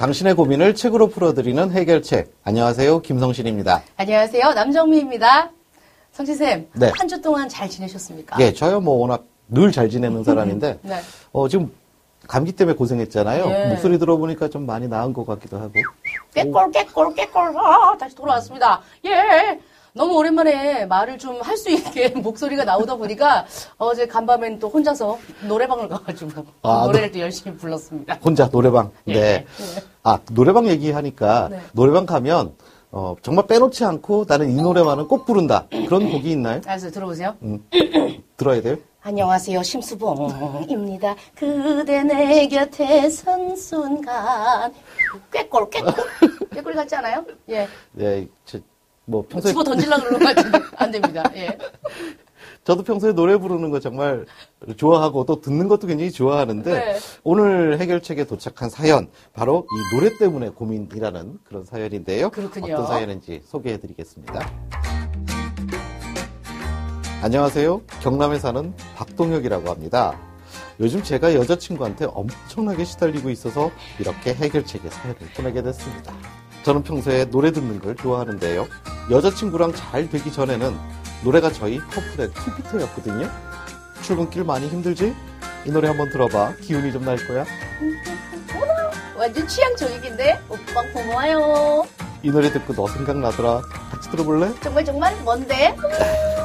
당신의 고민을 책으로 풀어드리는 해결책. 안녕하세요. 김성신입니다. 안녕하세요. 남정미입니다. 성시쌤, 네. 한 주 동안 잘 지내셨습니까? 예, 저요 뭐 워낙 늘 잘 지내는 사람인데, 네. 어, 지금 감기 때문에 고생했잖아요. 예. 목소리 들어보니까 좀 많이 나은 것 같기도 하고. 깨꼴, 깨꼴, 깨꼴. 아, 다시 돌아왔습니다. 예. 너무 오랜만에 말을 좀 할 수 있게 목소리가 나오다 보니까 어제 간밤엔 또 혼자서 노래방을 가가지고 아, 노래를 또 열심히 불렀습니다. 혼자 노래방. 예. 네. 예. 아, 노래방 얘기하니까 네. 노래방 가면 어, 정말 빼놓지 않고 나는 이 노래만은 꼭 부른다. 그런 곡이 있나요? 알았어요. 들어보세요. 들어야 돼요? 안녕하세요. 심수봉입니다. 그대 내 곁에 선 순간 꾀꼴 꾀꼴 꾀꼴 같지 않아요? 예. 네, 저, 뭐 평소에 집어 던질라 그러는 것 같은데 안 됩니다. 예. 저도 평소에 노래 부르는 거 정말 좋아하고 또 듣는 것도 굉장히 좋아하는데 네. 오늘 해결책에 도착한 사연 바로 이 노래 때문에 고민이라는 그런 사연인데요. 그렇군요. 어떤 사연인지 소개해드리겠습니다. 안녕하세요. 경남에 사는 박동혁이라고 합니다. 요즘 제가 여자친구한테 엄청나게 시달리고 있어서 이렇게 해결책에 사연을 보내게 됐습니다. 저는 평소에 노래 듣는 걸 좋아하는데요. 여자친구랑 잘 되기 전에는 노래가 저희 커플의 큐피터였거든요. 출근길 많이 힘들지? 이 노래 한번 들어봐. 기운이 좀 날 거야. 완전 취향 저격인데 오빠 고마워요. 이 노래 듣고 너 생각나더라. 같이 들어볼래? 정말 정말 뭔데?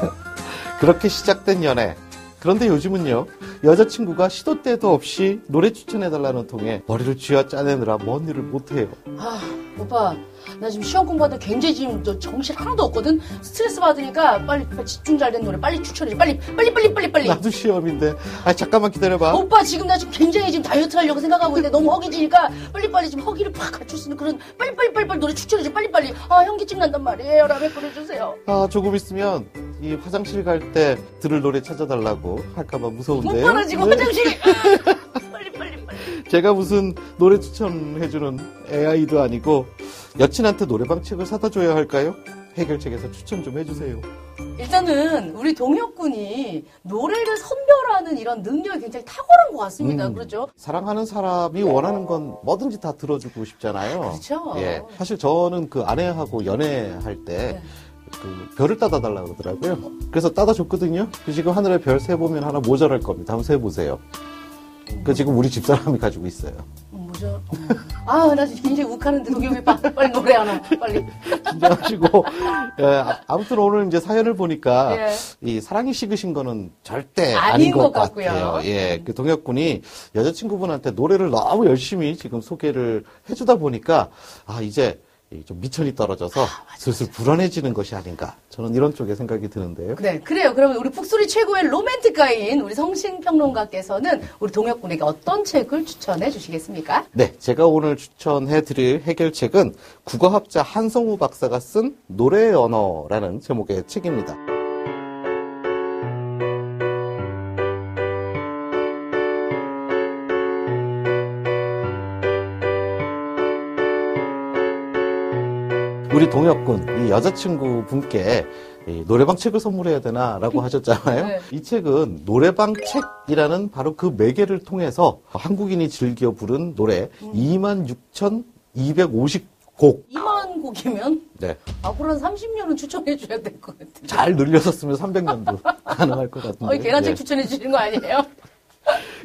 그렇게 시작된 연애. 그런데 요즘은요, 여자친구가 시도 때도 없이 노래 추천해달라는 통에 머리를 쥐어 짜내느라 뭔 일을 못해요. 아 오빠 나 지금 시험 공부하다 굉장히 지금 저 정신 하나도 없거든. 스트레스 받으니까 빨리, 빨리 집중 잘 된 노래 빨리 추천해. 빨리 빨리 빨리 빨리 빨리. 나도 시험인데. 아, 잠깐만 기다려봐. 오빠 지금 나 지금 굉장히 지금 다이어트 하려고 생각하고 있는데 너무 허기지니까 빨리 빨리 지금 허기를 팍 갖출 수 있는 그런 빨리 빨리 빨리 빨리 노래 추천해줘 빨리 빨리 아 현기증 난단 말이에요 라면 보내주세요 아, 조금 있으면 이 화장실 갈 때 들을 노래 찾아달라고 할까봐 무서운데요. 오빠는 지금 네. 화장실에 빨리 빨리 빨리 제가 무슨 노래 추천해주는 AI도 아니고 여친한테 노래방 책을 사다 줘야 할까요? 해결책에서 추천 좀 해주세요. 일단은 우리 동혁군이 노래를 선별하는 이런 능력이 굉장히 탁월한 것 같습니다 음. 그렇죠? 사랑하는 사람이 원하는 건 뭐든지 다 들어주고 싶잖아요. 그렇죠. 예. 사실 저는 그 아내하고 연애할 때 네. 그 별을 따다 달라고 그러더라고요. 그래서 따다 줬거든요. 그 지금 하늘에 별 세 보면 하나 모자랄 겁니다. 한번 세 보세요. 그 지금 우리 집사람이 가지고 있어요. 음, 뭐죠? 아나 지금 굉장히 욱하는데 빠 빨리 노래 하나 빨리 긴장하시고 예, 아- 아무튼 오늘 이제 사연을 보니까 예. 이 사랑이 식으신 거는 절대 아닌 아닌 것, 것 같고요. 예, 그 동혁군이 여자친구분한테 노래를 너무 열심히 지금 소개를 해주다 보니까 아 이제 이 좀 미천이 떨어져서 슬슬 불안해지는 것이 아닌가 저는 이런 쪽에 생각이 드는데요. 그래, 그래요. 그러면 우리 북소리 최고의 로맨틱가인 우리 성신평론가께서는 우리 동혁군에게 어떤 책을 추천해 주시겠습니까? 네, 제가 오늘 추천해 드릴 해결책은 국어학자 한성우 박사가 쓴 노래의 언어라는 제목의 책입니다. 우리 동혁군, 이 여자친구 분께 이 노래방 책을 선물해야 되나라고 하셨잖아요. 네. 이 책은 노래방 책이라는 바로 그 매개를 통해서 한국인이 즐겨 부른 노래 26,250곡 2만 곡이면 네. 앞으로 한 30년은 추천해 줘야 될 것 같은데. 잘 늘려서 쓰면 300년도 가능할 것 같은데. 어이, 계란책 예. 추천해 주시는 거 아니에요?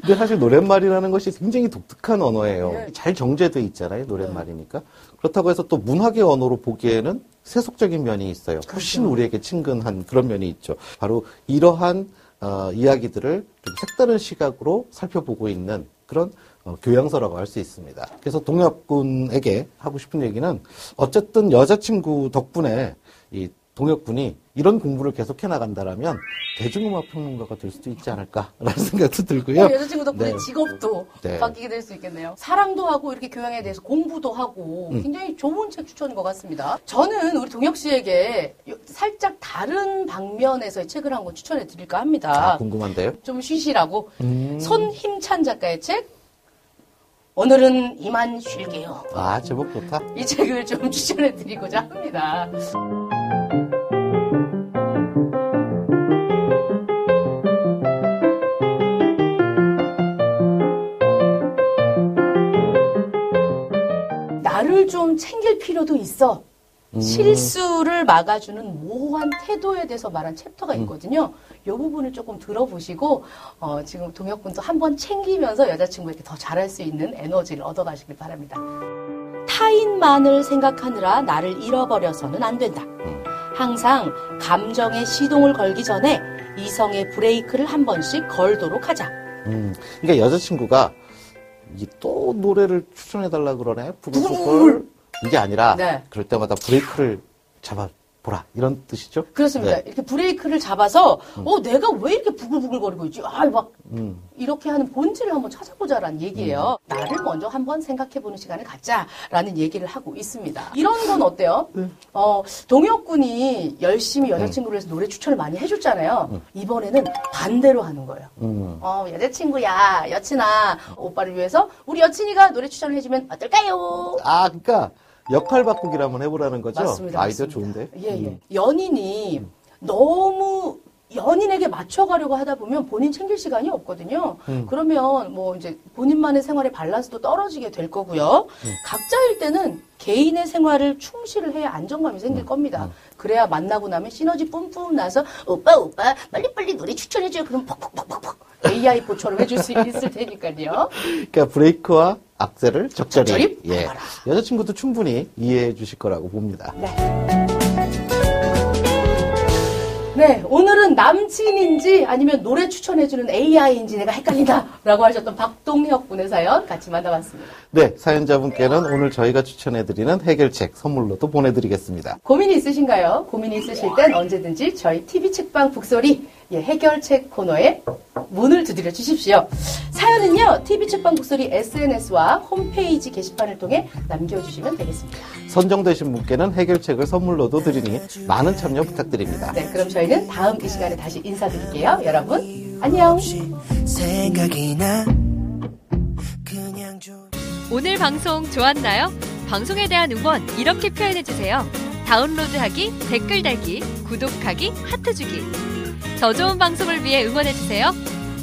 근데 사실 노랫말이라는 것이 굉장히 독특한 언어예요. 예. 잘 정제돼 있잖아요, 노랫말이니까. 그렇다고 해서 또 문학의 언어로 보기에는 세속적인 면이 있어요. 훨씬 그렇죠. 우리에게 친근한 그런 면이 있죠. 바로 이러한 어, 이야기들을 좀 색다른 시각으로 살펴보고 있는 그런 어, 교양서라고 할 수 있습니다. 그래서 동혁군에게 하고 싶은 얘기는 어쨌든 여자친구 덕분에 이 동혁군이 이런 공부를 계속 해나간다라면 대중음악 평론가가 될 수도 있지 않을까라는 생각도 들고요. 어, 여자친구 덕분에 네. 직업도 네. 바뀌게 될 수 있겠네요. 사랑도 하고 이렇게 교양에 대해서 공부도 하고 음. 굉장히 좋은 책 추천인 것 같습니다. 저는 우리 동혁 씨에게 요- 살짝 다른 방면에서의 책을 한 권 추천해 드릴까 합니다. 아, 궁금한데요? 좀 쉬시라고 음. 손힘찬 작가의 책 오늘은 이만 쉴게요. 아, 제목 좋다. 이 책을 좀 추천해 드리고자 합니다. 좀 챙길 필요도 있어. 실수를 막아주는 모호한 태도에 대해서 말한 챕터가 있거든요. 이 부분을 조금 들어보시고 어, 지금 동혁군도 한번 챙기면서 여자친구에게 더 잘할 수 있는 에너지를 얻어가시길 바랍니다. 타인만을 생각하느라 나를 잃어버려서는 안 된다. 항상 감정의 시동을 걸기 전에 이성의 브레이크를 한 번씩 걸도록 하자. 음, 그러니까 여자친구가 이게 또 노래를 추천해달라 그러네? 부글부글. 이게 아니라, 네. 그럴 때마다 브레이크를 잡아 보라. 이런 뜻이죠? 그렇습니다. 네. 이렇게 브레이크를 잡아서 어 내가 왜 이렇게 부글부글거리고 있지? 아막 음. 이렇게 하는 본질을 한번 찾아보자라는 얘기예요. 나를 먼저 한번 생각해보는 시간을 갖자라는 얘기를 하고 있습니다. 이런 건 어때요? 네. 어, 동혁군이 열심히 여자친구를 위해서 노래 추천을 많이 해줬잖아요. 이번에는 반대로 하는 거예요. 음. 어, 여자친구야, 여친아, 오빠를 위해서 우리 여친이가 노래 추천을 해주면 어떨까요? 아, 그러니까 역할 바꾸기를 한번 해보라는 거죠? 맞습니다. 아이디어. 좋은데? 예, 예. 음. 연인이 너무 연인에게 맞춰가려고 하다 보면 본인 챙길 시간이 없거든요. 음. 그러면 뭐 이제 본인만의 생활의 밸런스도 떨어지게 될 거고요. 음. 각자일 때는 개인의 생활을 충실을 해야 안정감이 음. 생길 겁니다. 그래야 만나고 나면 시너지 뿜뿜 나서 오빠 오빠 빨리 빨리 노래 추천해줘요. 그럼 퍽퍽퍽퍽퍽 AI 봇처럼 해줄 수 있을 테니까요. 그러니까 브레이크와 악셀을 적절히, 적절히 예. 여자친구도 충분히 이해해 주실 거라고 봅니다. 네, 오늘은 남친인지 아니면 노래 추천해주는 AI인지 내가 헷갈린다 라고 하셨던 박동혁 분의 사연 같이 만나봤습니다. 네, 사연자분께는 오늘 저희가 추천해드리는 해결책 선물로도 보내드리겠습니다. 고민이 있으신가요? 고민이 있으실 땐 언제든지 저희 TV 책방 북소리 예, 해결책 코너에 문을 두드려 주십시오. 사연은요, TV 책방 북소리 SNS와 홈페이지 게시판을 통해 남겨주시면 되겠습니다. 선정되신 분께는 해결책을 선물로도 드리니 많은 참여 부탁드립니다. 네, 그럼 저희는 다음 이 시간에 다시 인사드릴게요. 여러분, 안녕! 생각이 나 그냥 좀 오늘 방송 좋았나요? 방송에 대한 응원 이렇게 표현해 주세요. 다운로드하기, 댓글 달기, 구독하기, 하트 주기. 더 좋은 방송을 위해 응원해 주세요.